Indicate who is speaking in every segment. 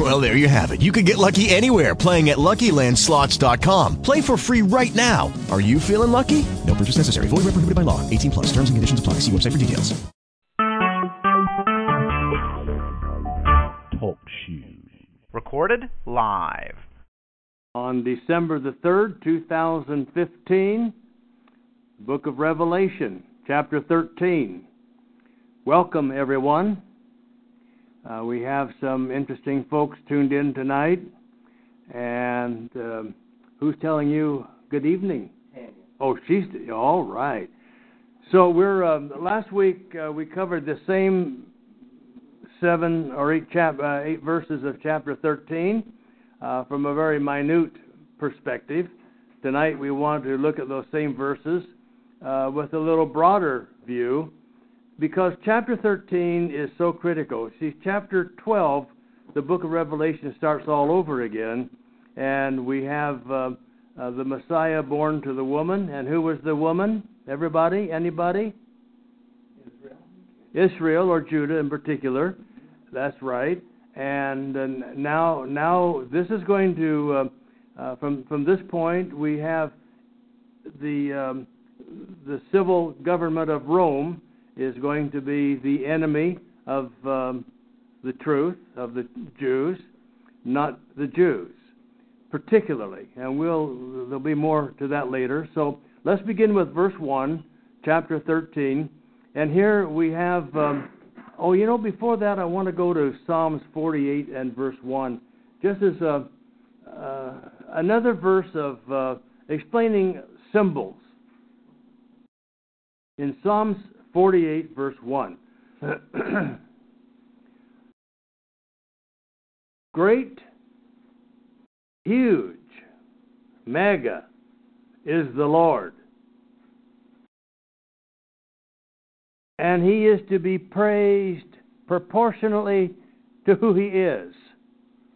Speaker 1: Well, there you have it. You can get lucky anywhere playing at LuckyLandSlots.com. Play for free right now. Are you feeling lucky? No purchase necessary. Void where prohibited by law. 18 plus. Terms and conditions apply. See website for details.
Speaker 2: Talk shoes. Recorded live.
Speaker 3: On December the 3rd, 2015, Book of Revelation, chapter 13. Welcome, everyone. Uh, we have some interesting folks tuned in tonight. And um, who's telling you good evening? Oh, she's all right. So we're um, last week uh, we covered the same seven or eight chap uh, eight verses of chapter 13 uh, from a very minute perspective. Tonight we want to look at those same verses uh, with a little broader view because chapter 13 is so critical. See, chapter 12, the book of Revelation starts all over again, and we have uh, uh, the Messiah born to the woman. And who was the woman? Everybody? Anybody? Israel. Israel or Judah in particular. That's right. And uh, now, now this is going to, uh, uh, from from this point, we have the um, the civil government of Rome is going to be the enemy of um, the truth of the Jews, not the Jews, particularly. And we'll there'll be more to that later. So let's begin with verse one, chapter 13, and here we have. Um, Oh, you know, before that, I want to go to Psalms 48 and verse 1, just as a, uh, another verse of uh, explaining symbols. In Psalms 48, verse 1. Great, huge, mega is the Lord. and he is to be praised proportionally to who he is.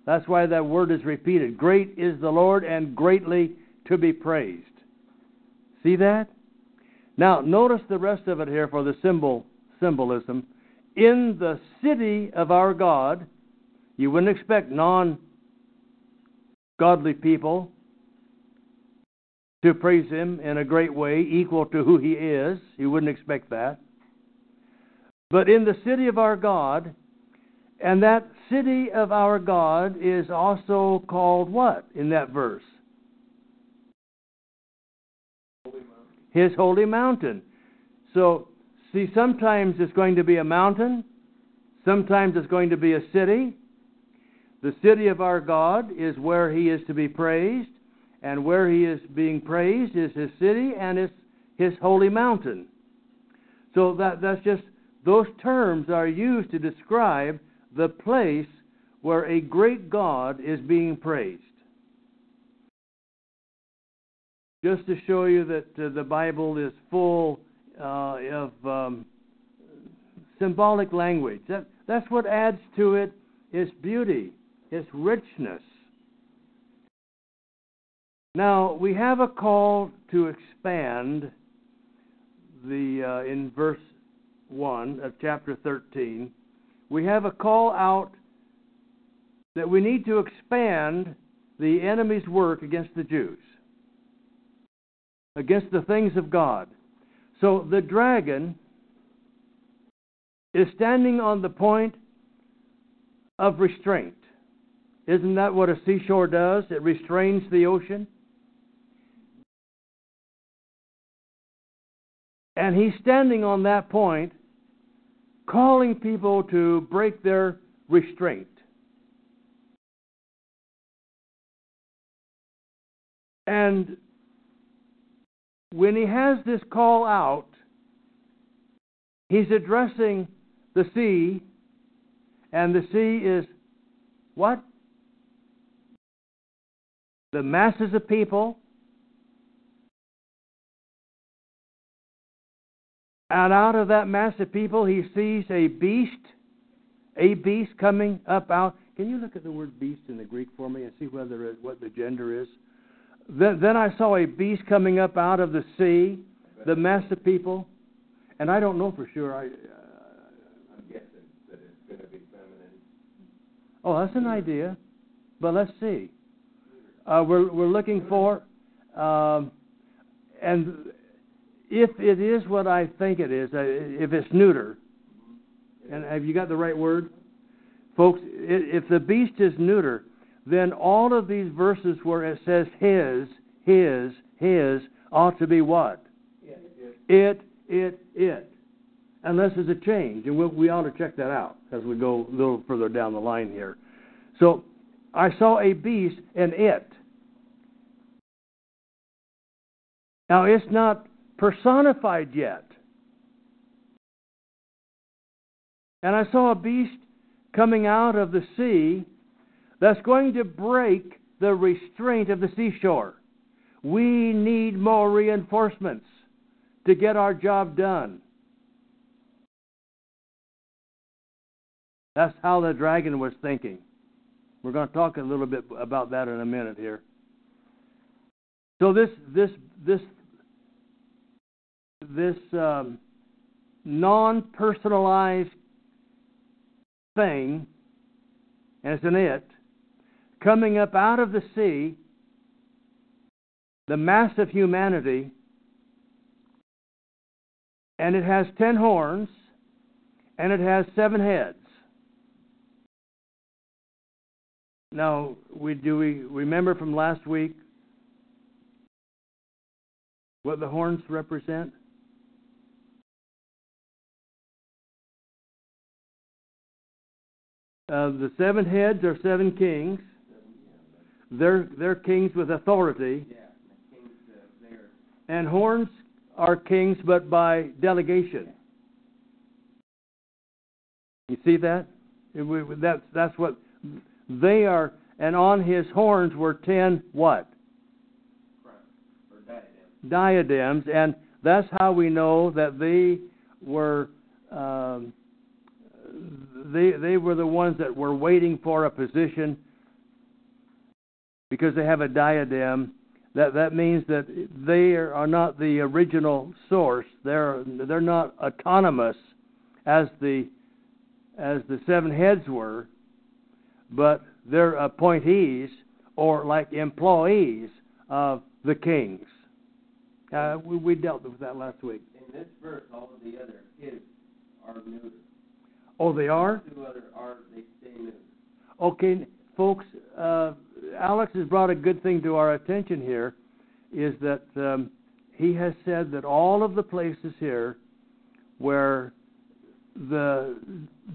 Speaker 3: That's why that word is repeated. Great is the Lord and greatly to be praised. See that? Now, notice the rest of it here for the symbol symbolism. In the city of our God, you wouldn't expect non godly people to praise him in a great way, equal to who he is. You wouldn't expect that but in the city of our God. And that city of our God is also called what in that verse? His holy mountain. So, see, sometimes it's going to be a mountain, sometimes it's going to be a city. The city of our God is where He is to be praised, and where He is being praised is His city and His, his holy mountain. So that, that's just those terms are used to describe the place where a great God is being praised. Just to show you that uh, the Bible is full uh, of um, symbolic language. That, that's what adds to it its beauty, its richness. Now, we have a call to expand the uh, in verse 1 of chapter 13, we have a call out that we need to expand the enemy's work against the Jews, against the things of God. So the dragon is standing on the point of restraint. Isn't that what a seashore does? It restrains the ocean. And he's standing on that point, calling people to break their restraint. And when he has this call out, he's addressing the sea, and the sea is what? The masses of people And out of that mass of people, he sees a beast, a beast coming up out. Can you look at the word beast in the Greek for me and see whether it, what the gender is? Then, then I saw a beast coming up out of the sea, the mass of people, and I don't know for sure. I, uh,
Speaker 4: I'm guessing that it's going to be feminine.
Speaker 3: oh, that's an idea, but let's see. Uh, we're we're looking for, um, and if it is what I think it is, uh, if it's neuter, and have you got the right word, folks? If the beast is neuter, then all of these verses where it says his, his, his ought to be what? It, it, it. Unless there's a change, and we, we ought to check that out as we go a little further down the line here. So I saw a beast and it. Now it's not personified yet. And I saw a beast coming out of the sea that's going to break the restraint of the seashore. We need more reinforcements to get our job done. That's how the dragon was thinking. We're going to talk a little bit about that in a minute here. So this this this this um, non-personalized thing, it's an it, coming up out of the sea, the mass of humanity, and it has ten horns, and it has seven heads. Now, we do we remember from last week what the horns represent? Uh, the seven heads are seven kings. They're they're kings with authority. And horns are kings, but by delegation. You see that? It- we- That's that's what they are. And on his horns were ten what?
Speaker 4: Or diadem.
Speaker 3: diadems, and that's how we know that they were um, they they were the ones that were waiting for a position because they have a diadem. That that means that they are not the original source. They're they're not autonomous as the as the seven heads were, but they're appointees or like employees of the kings. Uh, we, we dealt with that last week.
Speaker 4: In this verse, all of the other his are neuter.
Speaker 3: Oh, they are?
Speaker 4: Two other are they stay neuter.
Speaker 3: Okay, folks, uh, Alex has brought a good thing to our attention here is that um, he has said that all of the places here where the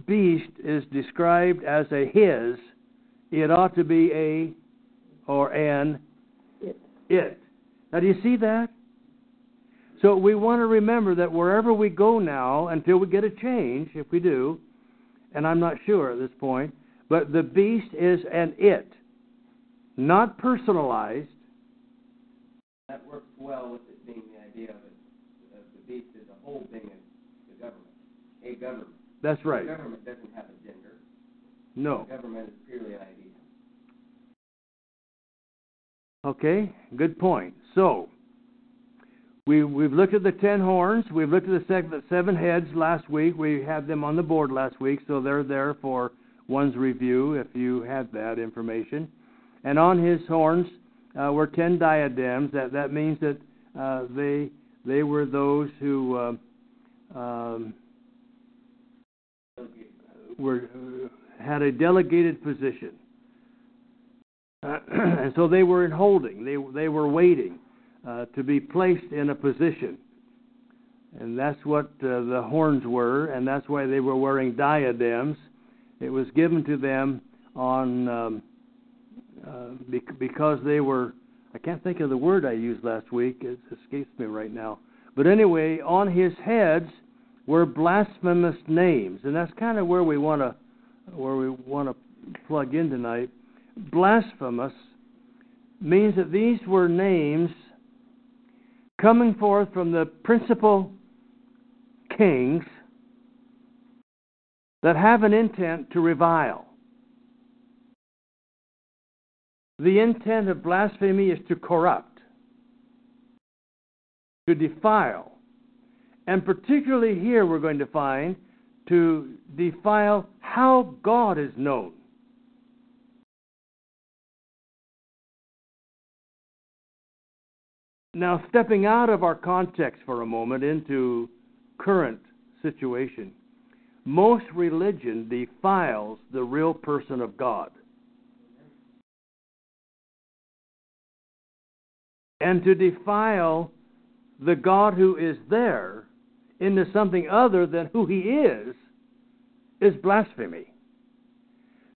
Speaker 3: beast is described as a his, it ought to be a or an it. Now, do you see that? So we want to remember that wherever we go now, until we get a change, if we do, and I'm not sure at this point, but the beast is an it, not personalized.
Speaker 4: That works well with it being the idea of it, of the beast as a whole being a, the government. A government.
Speaker 3: That's right.
Speaker 4: The government doesn't have a gender.
Speaker 3: No.
Speaker 4: The government is purely an idea.
Speaker 3: Okay, good point. So, we, we've looked at the ten horns. We've looked at the seven heads last week. We had them on the board last week, so they're there for one's review if you had that information. And on his horns uh, were ten diadems. That that means that uh, they they were those who uh, um, were uh, had a delegated position. And so they were in holding. They they were waiting uh, to be placed in a position, and that's what uh, the horns were, and that's why they were wearing diadems. It was given to them on um, uh, because they were. I can't think of the word I used last week. It escapes me right now. But anyway, on his heads were blasphemous names, and that's kind of where we want to where we want to plug in tonight blasphemous means that these were names coming forth from the principal kings that have an intent to revile. The intent of blasphemy is to corrupt, to defile. And particularly here, we're going to find to defile how God is known. Now, stepping out of our context for a moment into current situation, most religion defiles the real person of God. And to defile the God who is there into something other than who he is is blasphemy.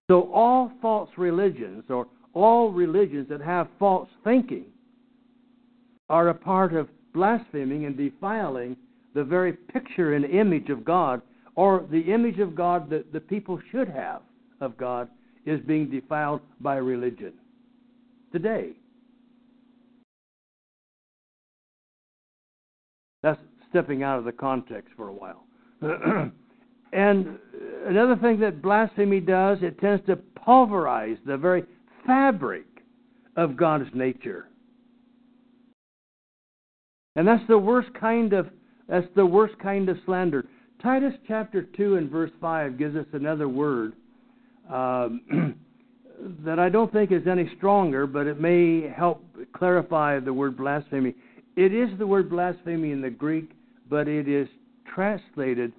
Speaker 3: So, all false religions, or all religions that have false thinking, are a part of blaspheming and defiling the very picture and image of God, or the image of God that the people should have of God, is being defiled by religion today. That's stepping out of the context for a while. and another thing that blasphemy does, it tends to pulverize the very fabric of God's nature. And that's the worst kind of that's the worst kind of slander. Titus chapter two and verse five gives us another word um, that I don't think is any stronger, but it may help clarify the word blasphemy. It is the word blasphemy in the Greek, but it is translated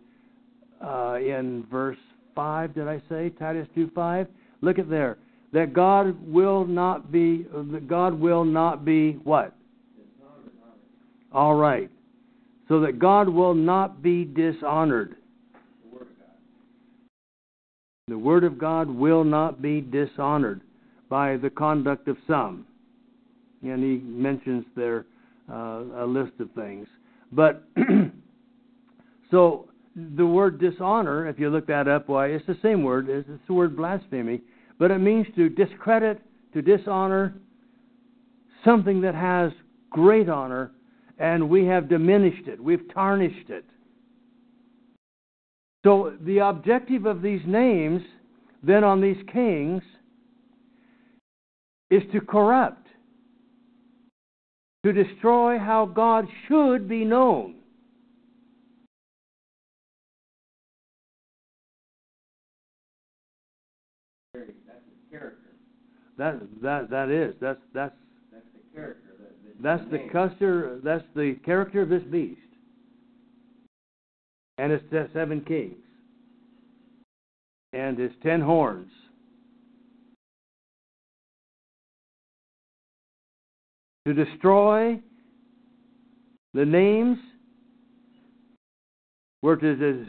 Speaker 3: uh, in verse five. Did I say Titus two five? Look at there. That God will not be. That God will not be what? All right. So that God will not be dishonored. The Word of God will not be dishonored by the conduct of some. And he mentions there uh, a list of things. But so the word dishonor, if you look that up, why it's the same word. It's the word blasphemy, but it means to discredit, to dishonor something that has great honor and we have diminished it, we've tarnished it. So, the objective of these names, then on these kings, is to corrupt, to destroy how God should be known.
Speaker 4: That's the character.
Speaker 3: That that that is that's that's
Speaker 4: That's the character.
Speaker 3: That's the custer, that's the character of this beast. And its seven kings. And its ten horns. To destroy the names were, to,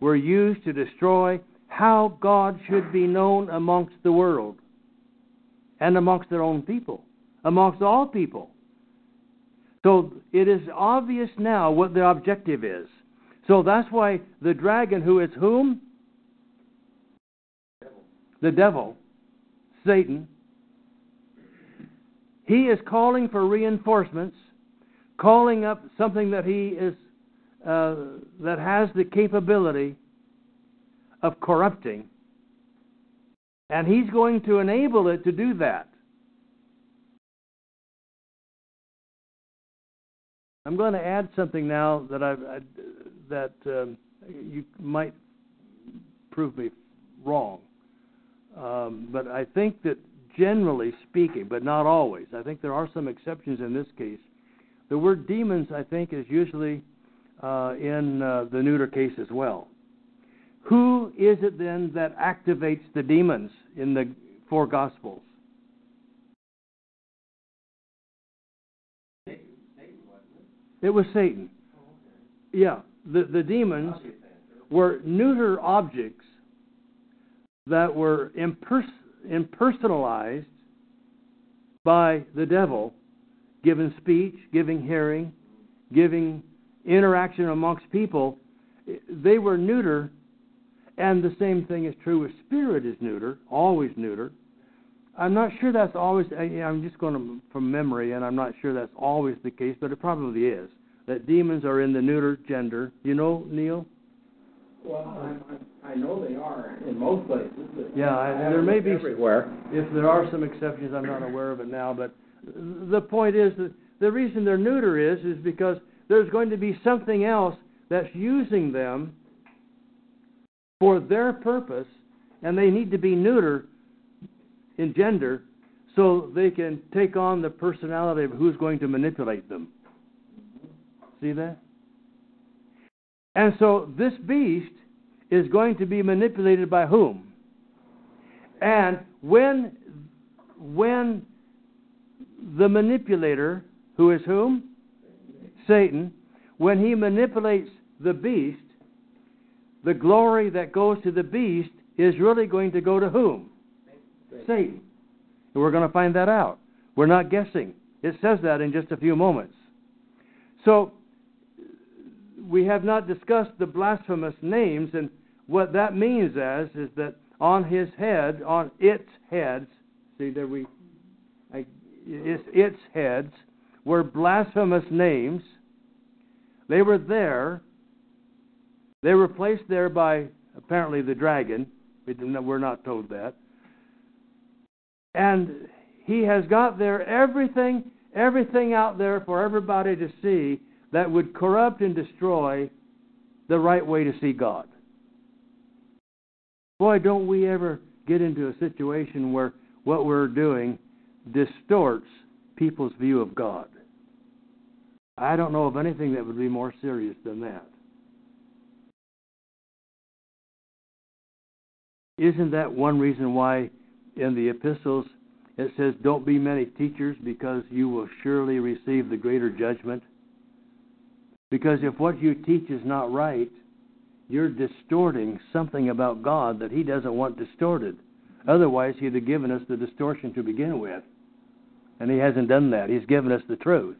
Speaker 3: were used to destroy how God should be known amongst the world and amongst their own people, amongst all people. So it is obvious now what the objective is. So that's why the dragon, who is whom?
Speaker 4: Devil.
Speaker 3: The devil, Satan, he is calling for reinforcements, calling up something that he is uh, that has the capability of corrupting, and he's going to enable it to do that. I'm going to add something now that I, I that um, you might prove me wrong, um, but I think that generally speaking, but not always, I think there are some exceptions in this case. The word demons, I think, is usually uh, in uh, the neuter case as well. Who is it then that activates the demons in the four Gospels? It was Satan. Yeah, the the demons were neuter objects that were impers- impersonalized by the devil, given speech, giving hearing, giving interaction amongst people. They were neuter, and the same thing is true with spirit is neuter, always neuter. I'm not sure that's always. I'm just going to, from memory, and I'm not sure that's always the case, but it probably is. that demons are in the neuter gender. You know, Neil?
Speaker 5: Well, I'm, I'm, I know they are in most places.
Speaker 3: Yeah, I- there may be-
Speaker 5: everywhere.
Speaker 3: If there are some exceptions, I'm not aware of it now, but the point is that the reason they're neuter is is because there's going to be something else that's using them for their purpose, and they need to be neuter in gender so they can take on the personality of who's going to manipulate them. See that? And so this beast is going to be manipulated by whom? And when when the manipulator, who is whom? Satan, when he manipulates the beast, the glory that goes to the beast is really going to go to whom? Satan. And we're going to find that out. We're not guessing. It says that in just a few moments. So, we have not discussed the blasphemous names, and what that means as is that on his head, on its heads, see there we, I, it's its heads were blasphemous names. They were there. They were placed there by apparently the dragon. We're not told that. And he has got there everything, everything out there for everybody to see that would corrupt and destroy the right way to see God. Boy, don't we ever get into a situation where what we're doing distorts people's view of God. I don't know of anything that would be more serious than that. Isn't that one reason why in the epistles it says, Don't be many teachers because you will surely receive the greater judgment? Because if what you teach is not right, you're distorting something about God that He doesn't want distorted. Otherwise, He'd have given us the distortion to begin with. And He hasn't done that. He's given us the truth.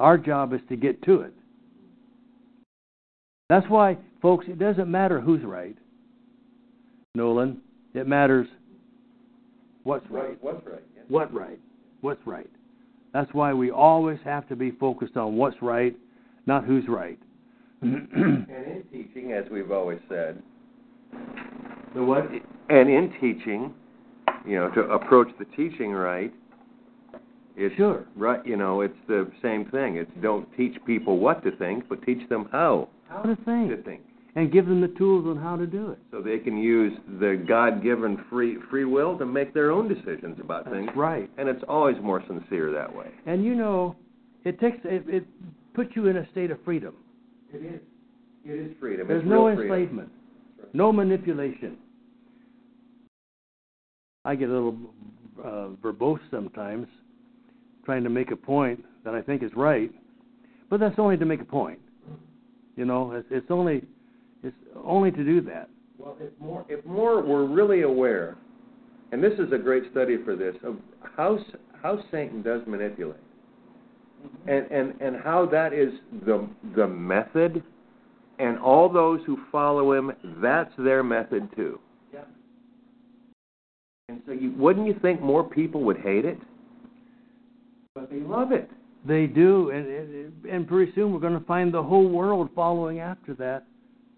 Speaker 3: Our job is to get to it. That's why, folks, it doesn't matter who's right. Nolan, it matters what's right.
Speaker 4: What's right? Yeah.
Speaker 3: What right? What's right? That's why we always have to be focused on what's right, not who's right.
Speaker 4: And in teaching, as we've always said,
Speaker 3: the what?
Speaker 4: and in teaching, you know, to approach the teaching right, it's
Speaker 3: Sure.
Speaker 4: right. You know, it's the same thing. It's don't teach people what to think, but teach them how
Speaker 3: How to think.
Speaker 4: to think,
Speaker 3: And give them the tools on how to do it.
Speaker 4: so they can use the God-given free free will to make their own decisions about
Speaker 3: That's
Speaker 4: things.
Speaker 3: right.
Speaker 4: And it's always more sincere that way.
Speaker 3: And you know, it takes it, it puts you in a state of freedom.
Speaker 4: It is. It is freedom.
Speaker 3: There's
Speaker 4: it's
Speaker 3: no enslavement, no manipulation. I get a little uh, verbose sometimes, trying to make a point that I think is right, but that's only to make a point. You know, it's, it's only it's only to do that.
Speaker 4: Well, if more if more were really aware, and this is a great study for this of how how Satan does manipulate, mm-hmm. and and and how that is the the method, and all those who follow him, that's their method too.
Speaker 3: Yeah.
Speaker 4: And so, you, wouldn't you think more people would hate it? But they love it.
Speaker 3: They do, and and, and pretty soon we're going to find the whole world following after that,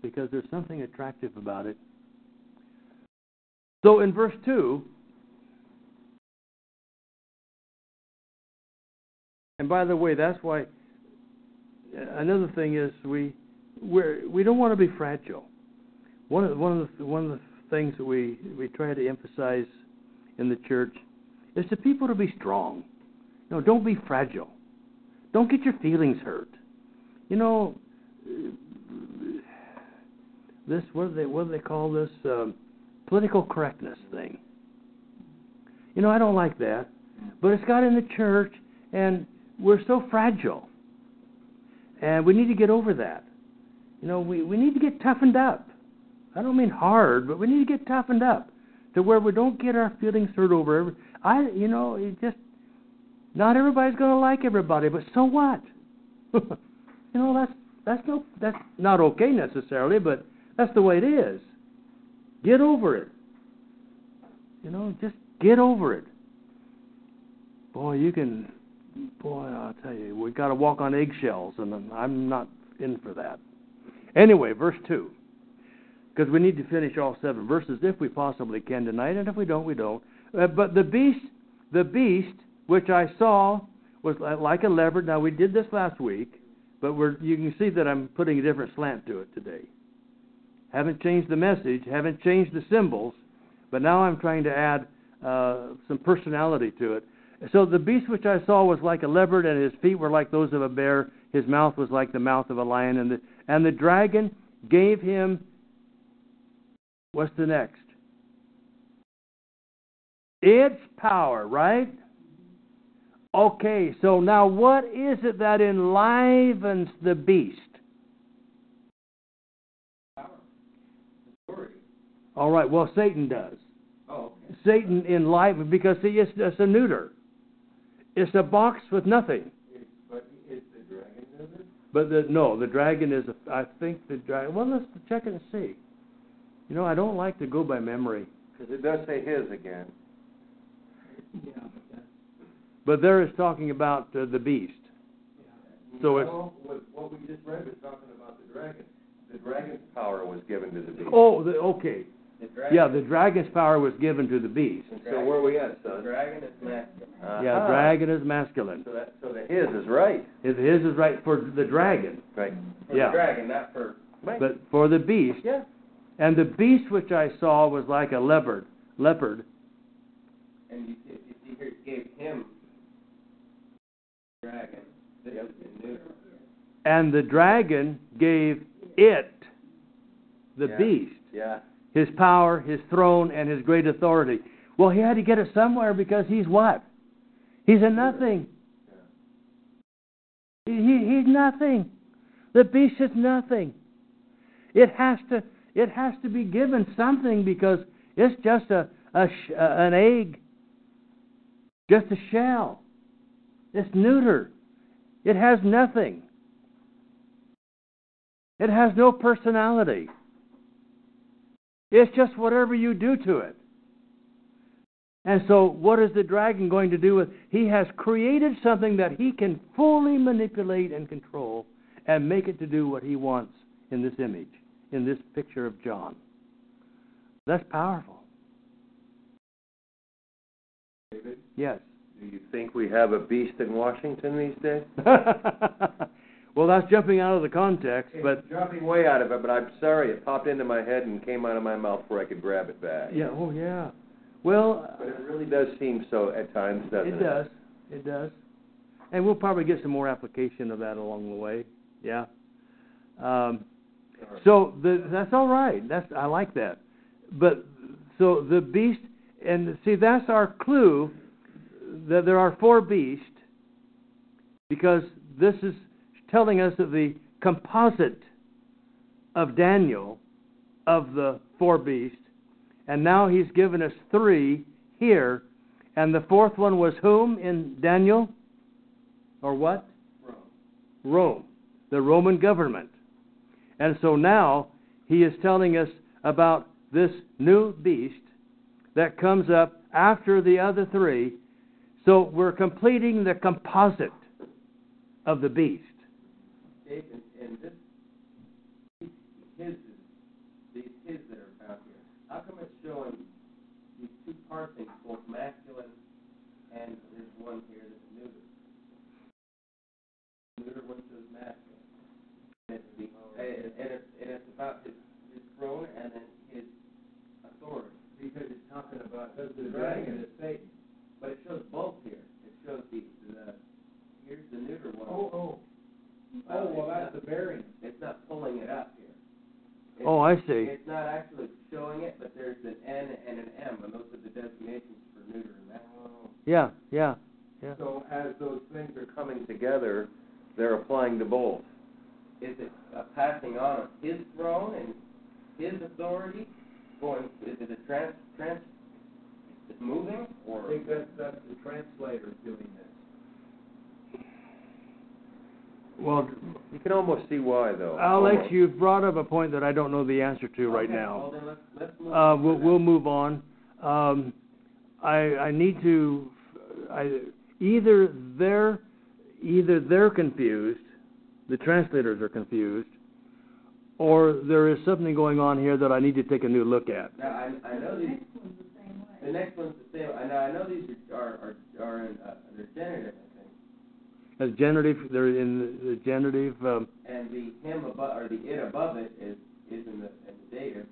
Speaker 3: because there's something attractive about it. So in verse two, and by the way, that's why. Another thing is we we're, we don't want to be fragile. One of one of the one of the things that we we try to emphasize in the church is to people to be strong. No, don't be fragile. Don't get your feelings hurt. You know, this what do they what do they call this um, political correctness thing? You know, I don't like that, but it's got in the church, and we're so fragile, and we need to get over that. You know, we we need to get toughened up. I don't mean hard, but we need to get toughened up to where we don't get our feelings hurt over. Every, I, you know, it just not everybody's going to like everybody, but so what? you know, that's that's no that's not okay necessarily, but that's the way it is. Get over it. You know, just get over it. Boy, you can boy, I'll tell you, we got to walk on eggshells, and I'm not in for that. Anyway, verse two, because we need to finish all seven verses if we possibly can tonight, and if we don't, we don't. Uh, but the beast, the beast which I saw was like a leopard. Now we did this last week, but you can see that I'm putting a different slant to it today. Haven't changed the message, haven't changed the symbols, but now I'm trying to add uh, some personality to it. So the beast which I saw was like a leopard, and his feet were like those of a bear. His mouth was like the mouth of a lion, and the and the dragon gave him. What's the next? Its power, right? Okay, so now what is it that enlivens the beast? All right, well, Satan does.
Speaker 4: Oh, okay.
Speaker 3: Satan enlivens because see, it's, it's a neuter. It's a box with nothing.
Speaker 4: But is the dragon neuter?
Speaker 3: But the, no, the dragon is. A, I think the dragon. Well, let's check and see. You know, I don't like to go by memory.
Speaker 4: Because it does say his again.
Speaker 5: Yeah, but
Speaker 3: there is talking about uh, the beast. Yeah. So it's
Speaker 4: No, what, what we just read was talking about the dragon. The dragon's power was given to the beast.
Speaker 3: oh, the, okay.
Speaker 4: The dragon.
Speaker 3: Yeah, the dragon's power was given to the beast.
Speaker 4: So where are we at, son?
Speaker 6: dragon is masculine.
Speaker 4: Uh-huh.
Speaker 3: Yeah, dragon is masculine.
Speaker 4: So that, so the his is right.
Speaker 3: His, his is right for the dragon,
Speaker 4: Right.
Speaker 6: For
Speaker 3: Yeah.
Speaker 6: the dragon, not for.
Speaker 4: Right.
Speaker 3: but for the beast.
Speaker 4: yeah.
Speaker 3: And the beast which I saw was like a leopard. Leopard.
Speaker 6: And you, if you see here, it gave him dragon. This is the neuter.
Speaker 3: And the dragon gave it, the
Speaker 4: Yeah.
Speaker 3: beast,
Speaker 4: Yeah.
Speaker 3: His power, his throne, and his great authority. Well, he had to get it somewhere because he's what? He's a nothing. He, he, he's nothing. The beast is nothing. It has to it has to be given something because it's just a, a an egg, just a shell. It's neuter. It has nothing. It has no personality. It's just whatever you do to it. And so, what is the dragon going to do with? He has created something that he can fully manipulate and control and make it to do what he wants in this image, in this picture of John. That's powerful.
Speaker 4: David,
Speaker 3: Yes.
Speaker 4: do you think we have a beast in Washington these days?
Speaker 3: well, that's jumping out of the context, but
Speaker 4: jumping way out of it, but I'm sorry, it popped into my head and came out of my mouth before I could grab it back.
Speaker 3: yeah, oh yeah. Well,
Speaker 4: But it really does seem so at times, doesn't it?
Speaker 3: it does. It does. And we'll probably get some more application of that along the way. Yeah. Um, so the, that's all right. That's I like that. But so the beast, and see that's our clue that there are four beasts, because this is telling us of the composite of Daniel of the four beasts, and now he's given us three here, and the fourth one was whom in Daniel, or what?
Speaker 6: Rome.
Speaker 3: Rome, the Roman government. And so now he is telling us about this new beast that comes up after the other three. So we're completing the composite of the beast.
Speaker 6: Dave, and, this, his is, these his that are found here. How come it's showing these two parsings, both masculine and there's one here that's neuter? Neuter one says masculine. And it's, the, and, and it's, and it's about his, his throne and then his authority.
Speaker 4: Because it's talking about
Speaker 6: the dragon is Satan. But it shows both here. It shows the, the here's the neuter one.
Speaker 5: oh, oh, oh, well,
Speaker 6: it's
Speaker 5: that's
Speaker 6: not-
Speaker 5: the bearing.
Speaker 6: It's not pulling it up here. It's-
Speaker 3: Oh, I see.
Speaker 6: It's not actually showing it, but there's an N and an M, and those are the designations for neuter and masculine.
Speaker 3: Yeah, yeah, yeah.
Speaker 4: So as those things are coming together, they're applying to both.
Speaker 6: Is it a passing on of his throne and his authority? Going, is it a trans, trans, it's moving, or?
Speaker 5: I think that's, that's the translator doing this.
Speaker 3: Well,
Speaker 4: You can almost see why, though.
Speaker 3: Alex,
Speaker 4: Almost.
Speaker 3: you've brought up a point that I don't know the answer to right
Speaker 6: Okay,
Speaker 3: now.
Speaker 6: Well, then let's, let's move.
Speaker 3: Uh, we'll, we'll move on. Um, I, I need to. I, either their either they're confused, the translators are confused, or there is something going on here that I need to take a new look at.
Speaker 6: Now, I, I know these. The next one's the same. I know, I know these are are are in, uh, they're generative,
Speaker 3: As generative, they're in the generative. Um,
Speaker 6: And the him above or the it above it is is in the in the dative.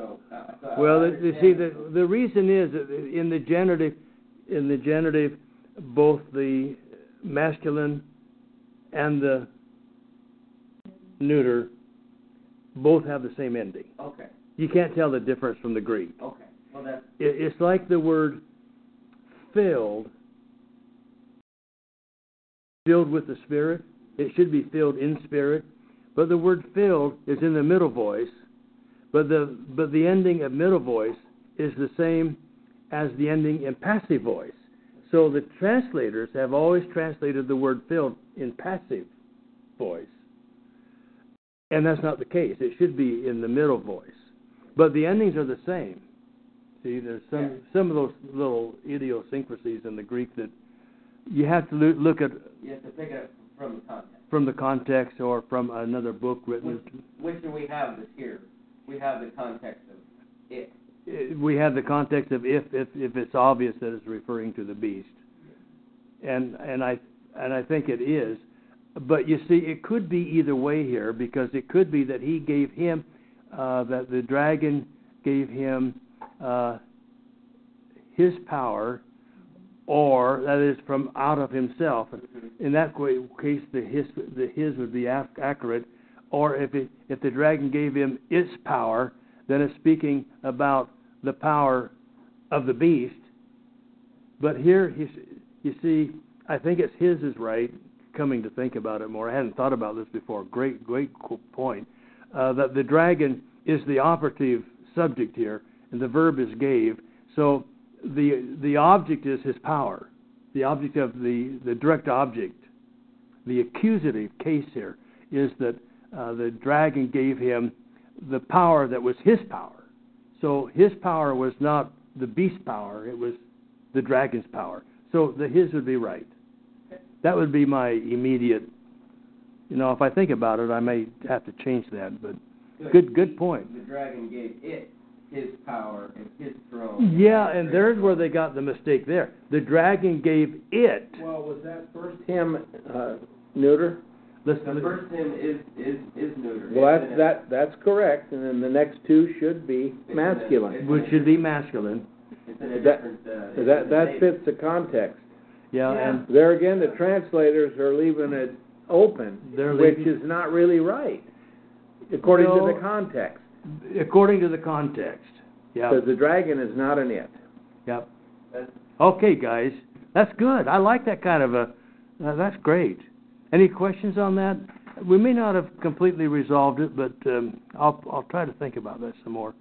Speaker 6: So, uh, so
Speaker 3: well, you see, the the reason is that in the generative, in the generative, both the masculine and the neuter both have the same ending.
Speaker 6: Okay.
Speaker 3: You can't tell the difference from the Greek.
Speaker 6: Okay. Well, that's
Speaker 3: It, it's like the word filled, filled with the Spirit. It should be filled in spirit, but the word filled is in the middle voice. But the but the ending of middle voice is the same as the ending in passive voice. So the translators have always translated the word filled in passive voice. And that's not the case. It should be in the middle voice. But the endings are the same. See, there's some
Speaker 6: Yeah.
Speaker 3: some of those little idiosyncrasies in the Greek that you have to loo- look at
Speaker 6: you have to pick it up from the context.
Speaker 3: from the context or from another book written.
Speaker 6: Which, which do we have this here? We have the context of it.
Speaker 3: Uh, We have the context of if if if it's obvious that it's referring to the beast, and and I and I think it is, but you see, it could be either way here because it could be that he gave him uh, that the dragon gave him uh, his power, or that is from out of himself. In that case, the his the his would be ac- accurate, or if it if the dragon gave him its power, then it's speaking about the power of the beast. But here, you you see, I think it's his is right. Coming to think about it more, I hadn't thought about this before. Great, great point. Uh, that the dragon is the operative subject here, and the verb is gave. So the the object is his power. The object of the the direct object, the accusative case here is that uh, the dragon gave him the power that was his power. So his power was not the beast's power; it was the dragon's power. So the his would be right. That would be my immediate. You know, if I think about it, I may have to change that. But good, good point.
Speaker 6: The dragon gave it his power and his throne.
Speaker 3: Yeah, and there's where they got the mistake. There, the dragon gave it.
Speaker 5: Well, was that first him uh, neuter?
Speaker 3: Listen,
Speaker 6: The first him is is is neuter.
Speaker 5: Well,
Speaker 6: It's
Speaker 5: that's that that's correct, and then the next two should be masculine.
Speaker 3: which should be masculine.
Speaker 6: It's
Speaker 5: That-
Speaker 6: Uh, it's
Speaker 5: That that fits the context.
Speaker 3: Yeah,
Speaker 6: Yeah.
Speaker 3: and
Speaker 5: There again, the translators are leaving it open,
Speaker 3: They're
Speaker 5: which is not really right, according
Speaker 3: No.
Speaker 5: to the context.
Speaker 3: According to the context. Yeah.
Speaker 5: Because the dragon is not an it.
Speaker 3: Yep. Okay, guys, that's good. I like that kind of a. Uh, that's great. Any questions on that? We may not have completely resolved it, but um, I'll I'll try to think about that some more.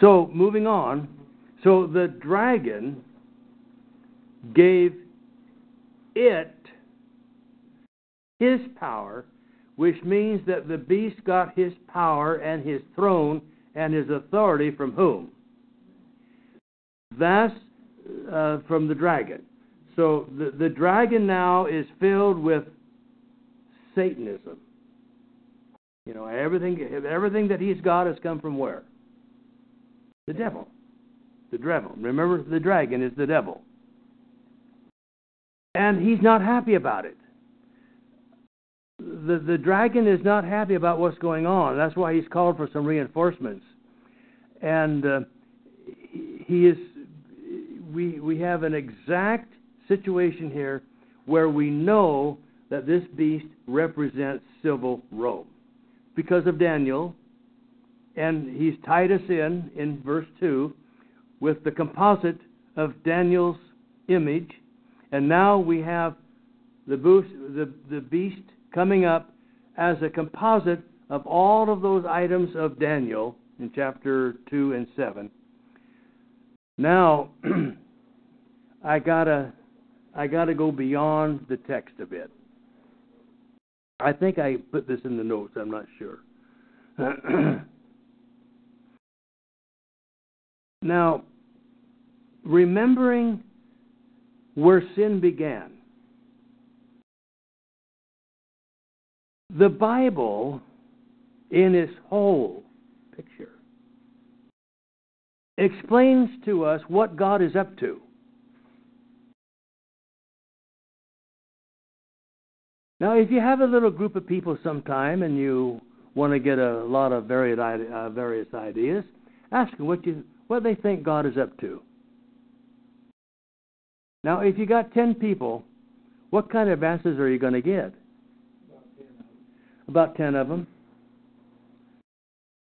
Speaker 3: So moving on. So the dragon gave it his power, which means that the beast got his power and his throne and his authority from whom? That's uh, from the dragon. So the, the dragon now is filled with Satanism. You know, everything everything that he's got has come from where? The devil. The devil. Remember, the dragon is the devil. And he's not happy about it. The the dragon is not happy about what's going on. That's why he's called for some reinforcements. And uh, he is we we have an exact situation here where we know that this beast represents civil Rome because of Daniel, and he's tied us in in verse two with the composite of Daniel's image, and now we have the boost, the the beast coming up as a composite of all of those items of Daniel in chapter two and seven. Now, I gotta, I gotta go beyond the text a bit. I think I put this in the notes. I'm not sure. now, remembering where sin began. The Bible, in its whole picture, explains to us what God is up to. Now, if you have a little group of people sometime and you want to get a lot of varied, uh, various ideas, ask them what you what they think God is up to. Now, if you got ten people, what kind of answers are you going to get? About ten of them.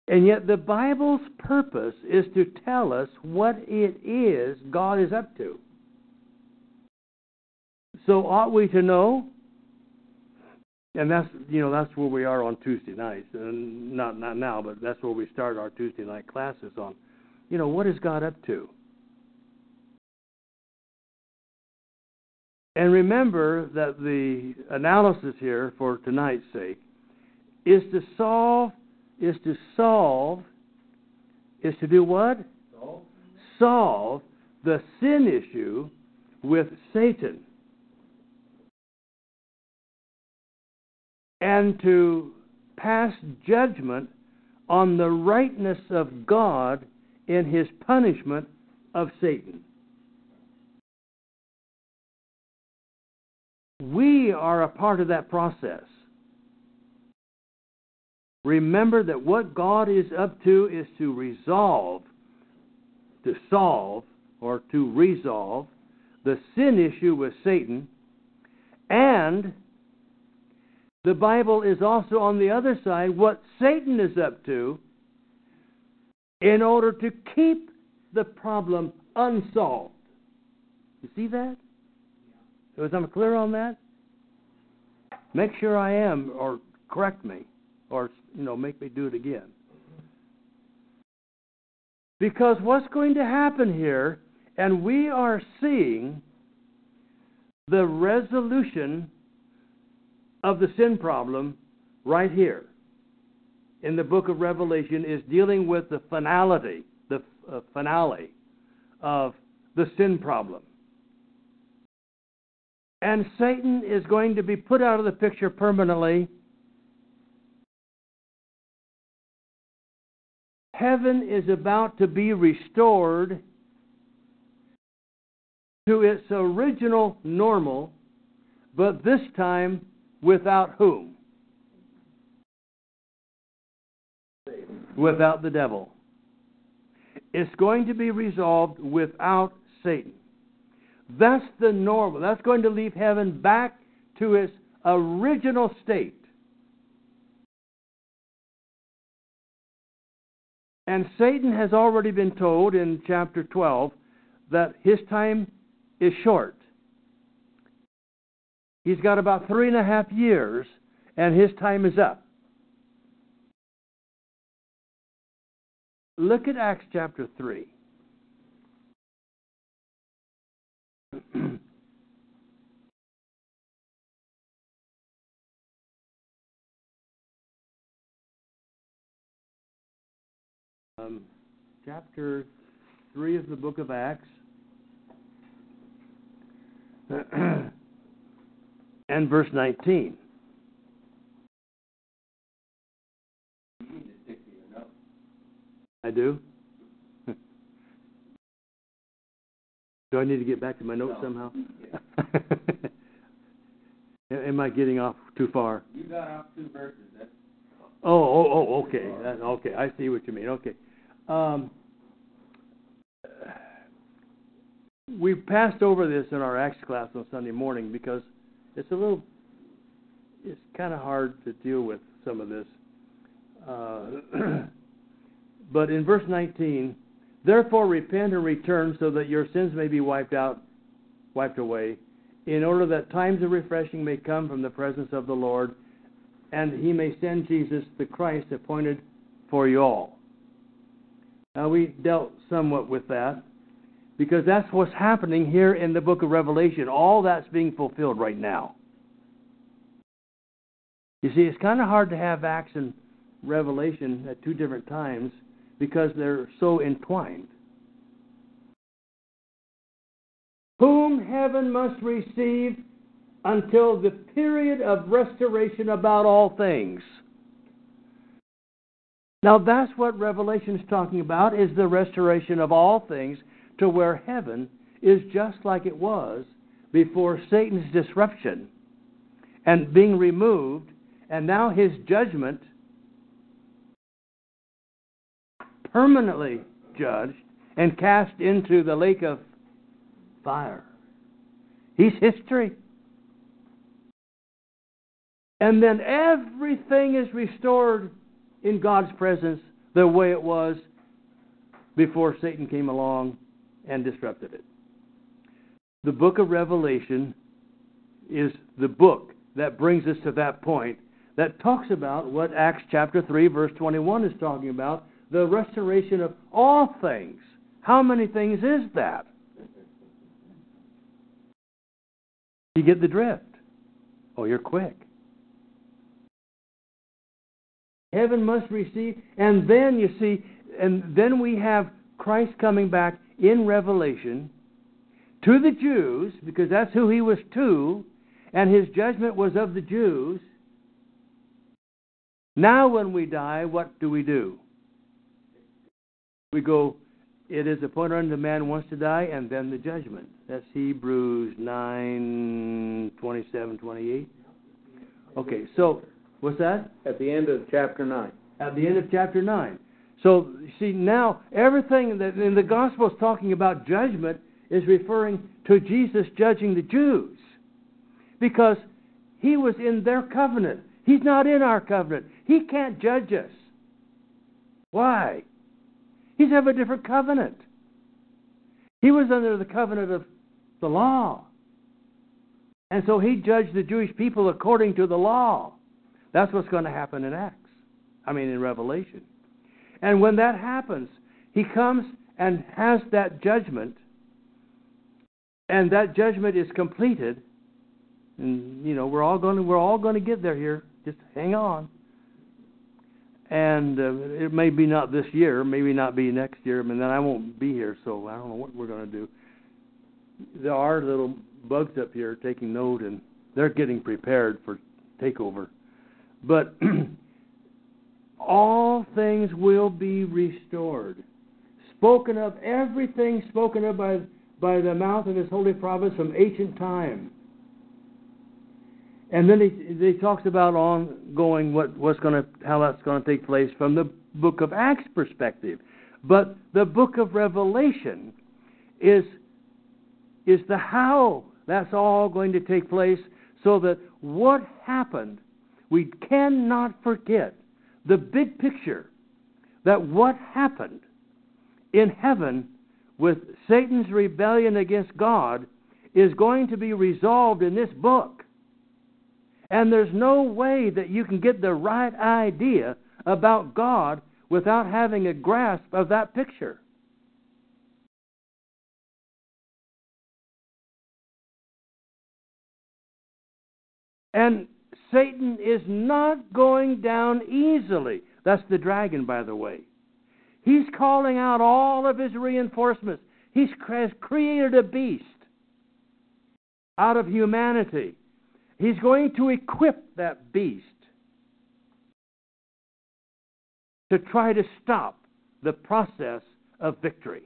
Speaker 3: And yet, the Bible's purpose is to tell us what it is God is up to. So, ought we to know? And that's you know that's where we are on Tuesday nights, and not not now, but that's where we start our Tuesday night classes on. You know what is God up to? And remember that the analysis here, for tonight's sake, is to solve, is to solve, is to do what?
Speaker 5: Solve.
Speaker 3: Solve the sin issue with Satan. And to pass judgment on the rightness of God in his punishment of Satan. We are a part of that process. Remember that what God is up to is to resolve, to solve, or to resolve the sin issue with Satan. And the Bible is also on the other side what Satan is up to in order to keep the problem unsolved. You see that? Was I clear on that? Make sure I am, or correct me, or you know, make me do it again. Because what's going to happen here, and we are seeing the resolution of the sin problem right here in the book of Revelation is dealing with the finality, the uh, finale of the sin problem. And Satan is going to be put out of the picture permanently. Heaven is about to be restored to its original normal, but this time without whom? Without the devil. It's going to be resolved without Satan. That's the normal. That's going to leave heaven back to its original state. And Satan has already been told in chapter 12 that his time is short. He's got about three and a half years, and his time is up. Look at Acts chapter 3. um, chapter 3 of the book of Acts. and verse 19. I do? Do I need to get back to my notes
Speaker 6: No.
Speaker 3: somehow? Am I getting off too far?
Speaker 6: You got off two verses. That's
Speaker 3: Oh, oh, oh, okay. That, okay, I see what you mean. Okay. Um, we passed over this in our Acts class on Sunday morning because it's a little, it's kind of hard to deal with some of this. Uh, but in verse 19, therefore repent and return so that your sins may be wiped out, wiped away, in order that times of refreshing may come from the presence of the Lord, and he may send Jesus the Christ appointed for you all. Now, we dealt somewhat with that because that's what's happening here in the book of Revelation. All that's being fulfilled right now. You see, it's kind of hard to have Acts and Revelation at two different times because they're so entwined. whom heaven must receive until the period of restoration about all things. Now that's what Revelation is talking about is the restoration of all things to where heaven is just like it was before Satan's disruption and being removed and now his judgment permanently judged and cast into the lake of fire. He's history. And then everything is restored in God's presence the way it was before Satan came along and disrupted it. The book of Revelation is the book that brings us to that point that talks about what Acts chapter 3, verse 21 is talking about the restoration of all things. How many things is that? You get the drift. Oh, you're quick. Heaven must receive, and then you see, and then we have Christ coming back in Revelation to the Jews, because that's who he was to, and his judgment was of the Jews. Now, when we die, what do we do? We go, it is appointed unto man once to die, and then the judgment. That's Hebrews 9, 27, 28. Okay, so, what's that?
Speaker 5: At the end of chapter 9.
Speaker 3: At the end of chapter 9. So, see, now everything that in the gospel is talking about judgment is referring to Jesus judging the Jews. Because he was in their covenant. He's not in our covenant. He can't judge us. Why? He's of a different covenant. He was under the covenant of the law. And so he judged the Jewish people according to the law. That's what's going to happen in Acts. I mean, in Revelation. And when that happens, he comes and has that judgment, and that judgment is completed. And you know, we're all going to we're all going to get there here. Just hang on and uh, it may be not this year, maybe not be next year, and then I won't be here, so I don't know what we're going to do. There are little bugs up here taking note, and they're getting prepared for takeover. But all things will be restored. Spoken of, everything spoken of by, by the mouth of his holy prophets from ancient time. And then he, he talks about ongoing what, what's to how that's going to take place from the book of Acts perspective. But the book of Revelation is is the how that's all going to take place so that what happened we cannot forget the big picture that what happened in heaven with Satan's rebellion against God is going to be resolved in this book. And there's no way that you can get the right idea about God without having a grasp of that picture. And Satan is not going down easily. That's the dragon, by the way. He's calling out all of his reinforcements. He's created a beast out of humanity He's going to equip that beast to try to stop the process of victory.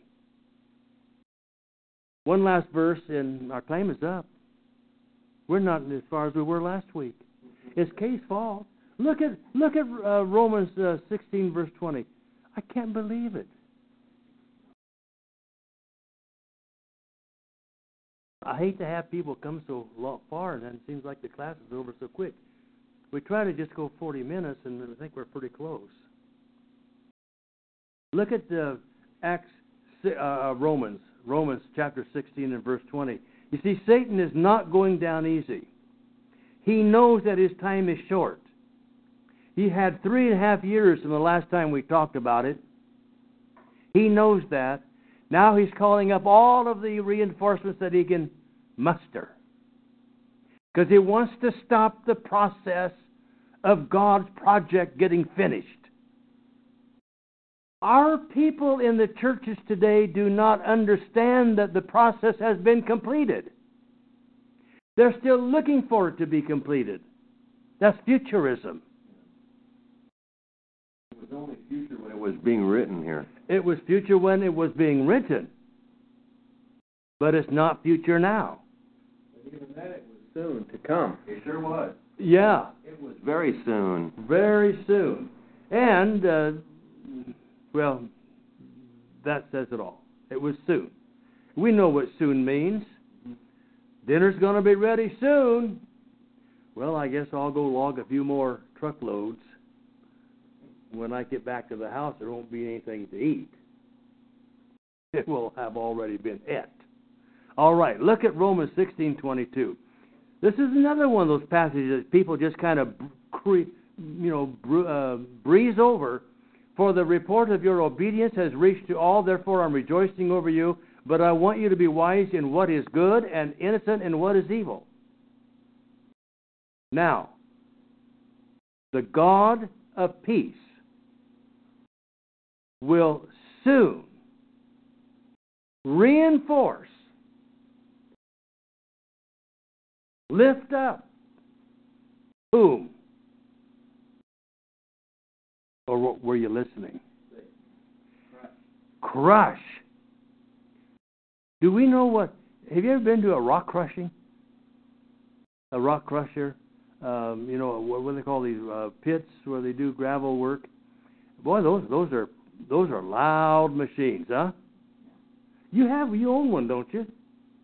Speaker 3: One last verse, and our claim is up. We're not as far as we were last week. It's case fault. Look at look at uh, Romans uh, 16 verse 20. I can't believe it. I hate to have people come so far, and then it seems like the class is over so quick. We try to just go 40 minutes, and I think we're pretty close. Look at the Acts, uh, uh, Romans, Romans chapter 16 and verse 20. You see, Satan is not going down easy. He knows that his time is short. He had three and a half years from the last time we talked about it. He knows that. Now he's calling up all of the reinforcements that he can muster. Because he wants to stop the process of God's project getting finished. Our people in the churches today do not understand that the process has been completed. They're still looking for it to be completed. That's futurism.
Speaker 4: It was only future when it was being written here.
Speaker 3: It was future when it was being written, but it's not future now.
Speaker 5: But even then, it was soon to come.
Speaker 4: It sure was.
Speaker 3: Yeah,
Speaker 4: It was very soon.
Speaker 3: very soon. And, uh, well, that says it all. It was soon. We know what soon means. Dinner's going to be ready soon. Well, I guess I'll go log a few more truckloads. When I get back to the house, there won't be anything to eat. It will have already been et. All right, look at Romans 16:22. This is another one of those passages that people just kind of, you know, uh, breeze over. For the report of your obedience has reached to all, therefore I'm rejoicing over you. But I want you to be wise in what is good and innocent in what is evil. Now, the God of peace will soon reinforce, lift up whom? Or were you listening? Crush. Do we know what? Have you ever been to a rock crushing? A rock crusher? Um, you know what, what do they call these uh, pits where they do gravel work? Boy, those those are those are loud machines, huh? You have you own one, don't you?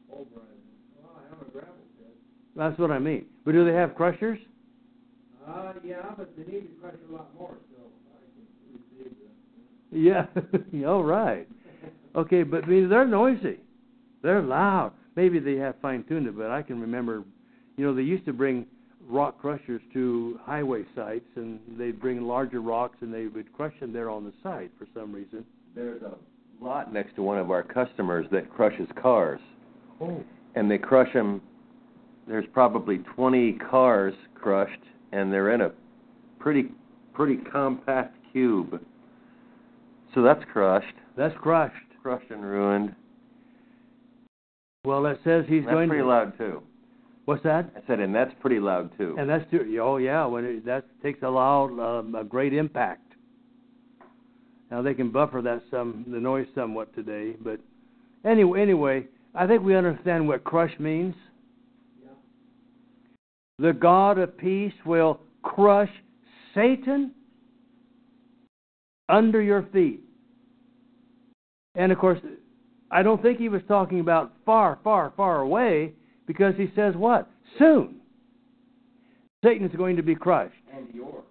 Speaker 5: Well, I have a gravel pit.
Speaker 3: That's what I mean. But do they have crushers?
Speaker 5: Uh, yeah, but they need to crush a lot more, so I can receive.
Speaker 3: Yeah. All right. Okay, but I mean, they're noisy. They're loud. Maybe they have fine tuned it, but I can remember, you know, they used to bring rock crushers to highway sites, and they'd bring larger rocks and they would crush them there on the site for some reason.
Speaker 4: There's a lot next to one of our customers that crushes cars,
Speaker 3: Oh.
Speaker 4: and they crush them. There's probably 20 cars crushed, and they're in a pretty pretty compact cube. So that's crushed,
Speaker 3: That's crushed.
Speaker 4: crushed and ruined.
Speaker 3: Well, it says he's
Speaker 4: That's
Speaker 3: going
Speaker 4: pretty
Speaker 3: to.
Speaker 4: loud too.
Speaker 3: What's that?
Speaker 4: I said, and that's pretty loud too.
Speaker 3: And that's too, oh yeah, when it, that takes a loud, um, a great impact. Now they can buffer that some the noise somewhat today, but anyway, anyway, I think we understand what crush means. The God of peace will crush Satan under your feet. And of course, I don't think he was talking about far, far, far away because he says what? Soon. Satan is going to be crushed
Speaker 5: And yours.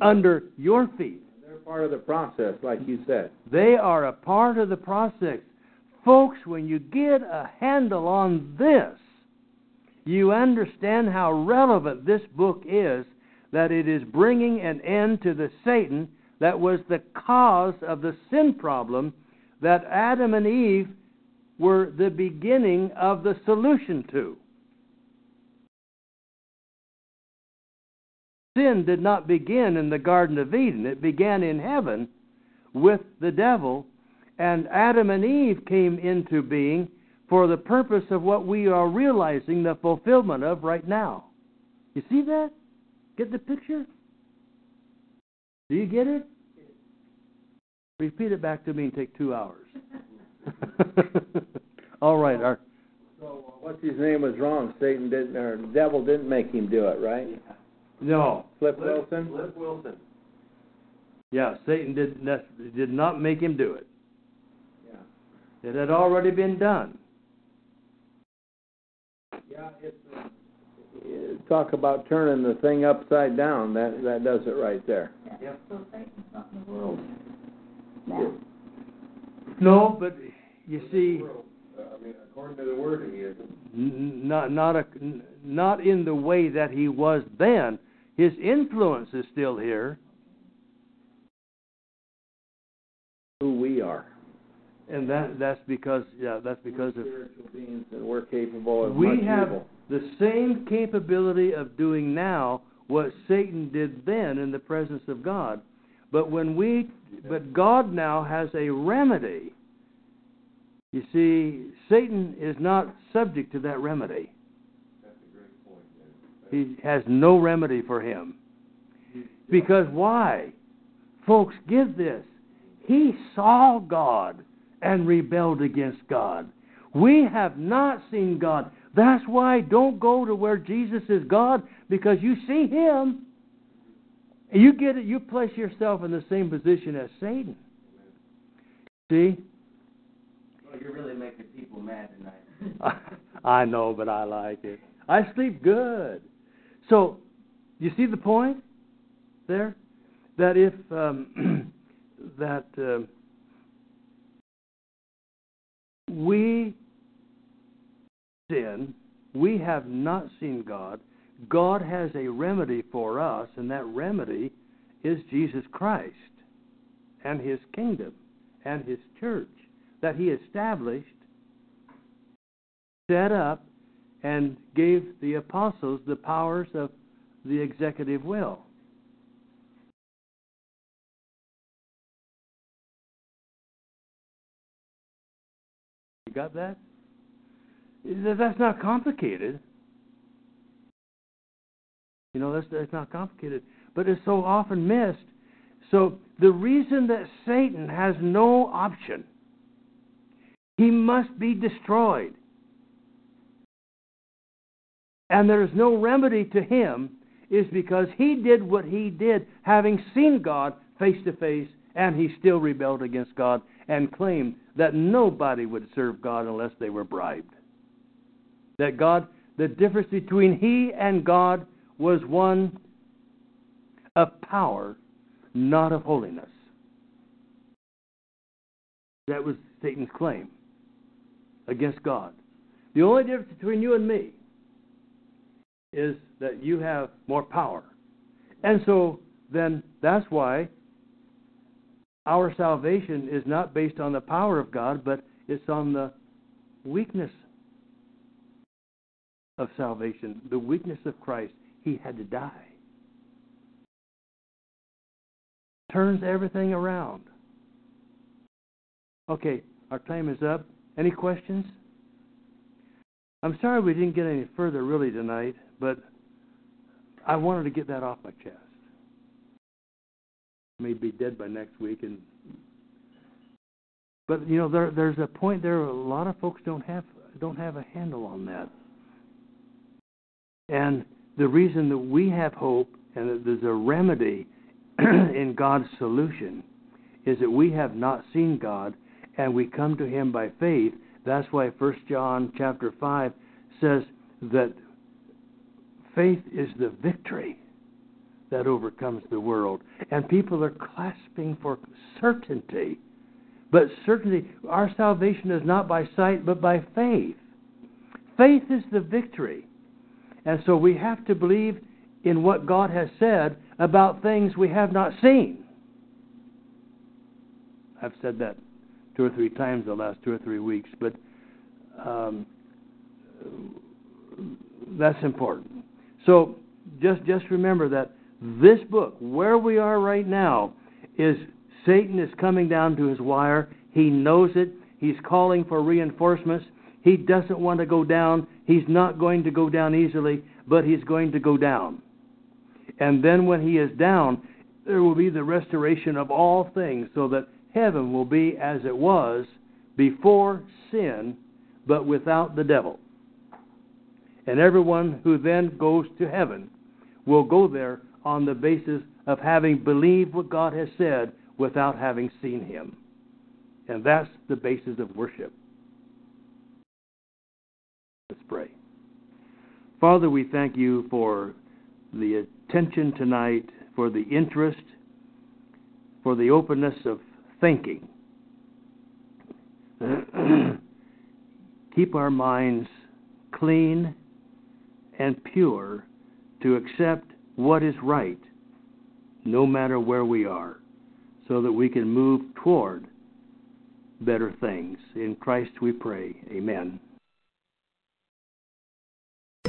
Speaker 3: under your feet.
Speaker 5: They're part of the process, like you said.
Speaker 3: They are a part of the process. Folks, when you get a handle on this, you understand how relevant this book is that it is bringing an end to the Satan that was the cause of the sin problem that Adam and Eve were the beginning of the solution to. Sin did not begin in the Garden of Eden, it began in heaven with the devil, and Adam and Eve came into being for the purpose of what we are realizing the fulfillment of right now. You see that? Get the picture? Do you get it? Repeat it back to me and take two hours. All right. Our,
Speaker 5: So uh, what's his name was wrong. Satan didn't, or the devil didn't make him do it, right?
Speaker 3: no.
Speaker 5: Flip Wilson.
Speaker 4: Flip Wilson.
Speaker 3: Yeah, Satan did, nec- did not make him do it.
Speaker 5: Yeah.
Speaker 3: It had already been done.
Speaker 5: Yeah, it's. Uh, talk about turning the thing upside down. That that does it right there.
Speaker 3: No, but you see, uh,
Speaker 4: I mean, according to the word, he isn't.
Speaker 3: not not a n- not in the way that he was then. His influence is still here,
Speaker 5: Who we are.
Speaker 3: and that that's because yeah, that's because
Speaker 5: we're
Speaker 3: of
Speaker 5: spiritual beings, and we're capable of
Speaker 3: we have
Speaker 5: evil.
Speaker 3: the same capability of doing now what Satan did then in the presence of God. But when we, but God now has a remedy. You see, Satan is not subject to that remedy. He has no remedy for him. Because why? Folks, get this. He saw God and rebelled against God. We have not seen God. That's why don't go to where Jesus is God because you see him. You get it, you place yourself in the same position as Satan. See?
Speaker 6: Well, you're really making people mad tonight.
Speaker 3: I know, but I like it. I sleep good. So, you see the point there? That if um, that uh, we sin, we have not seen God. God has a remedy for us, and that remedy is Jesus Christ and His kingdom and His church that He established, set up, and gave the apostles the powers of the executive will. You got that? That's not complicated. You know, that's, that's not complicated. But it's so often missed. So the reason that Satan has no option, he must be destroyed. And there is no remedy to him, is because he did what he did, having seen God face to face, and he still rebelled against God and claimed that nobody would serve God unless they were bribed. That God, the difference between he and God was one of power, not of holiness. That was Satan's claim against God. The only difference between you and me is that you have more power. And so then that's why our salvation is not based on the power of God, but it's on the weakness of salvation, the weakness of Christ. He had to die. Turns everything around. Okay, our time is up. Any questions? I'm sorry we didn't get any further really tonight, but I wanted to get that off my chest. I may be dead by next week and but you know there there's a point there a lot of folks don't have don't have a handle on that. And the reason that we have hope and that there's a remedy in God's solution is that we have not seen God and we come to him by faith. That's why 1 John chapter 5 says that faith is the victory that overcomes the world. And people are clasping for certainty. But certainty, our salvation is not by sight, but by faith. Faith is the victory. And so we have to believe in what God has said about things we have not seen. I've said that two or three times the last two or three weeks, but um, that's important. So just just remember that this book, where we are right now, is Satan is coming down to his wire. He knows it. He's calling for reinforcements. He doesn't want to go down. He's not going to go down easily, but he's going to go down. And then when he is down, there will be the restoration of all things so that heaven will be as it was before sin, but without the devil. And everyone who then goes to heaven will go there on the basis of having believed what God has said without having seen him. And that's the basis of worship. Let's pray. Father, we thank you for the attention tonight, for the interest, for the openness of thinking. Keep our minds clean and pure to accept what is right, no matter where we are, so that we can move toward better things. In Christ we pray. Amen.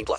Speaker 7: 18 plus.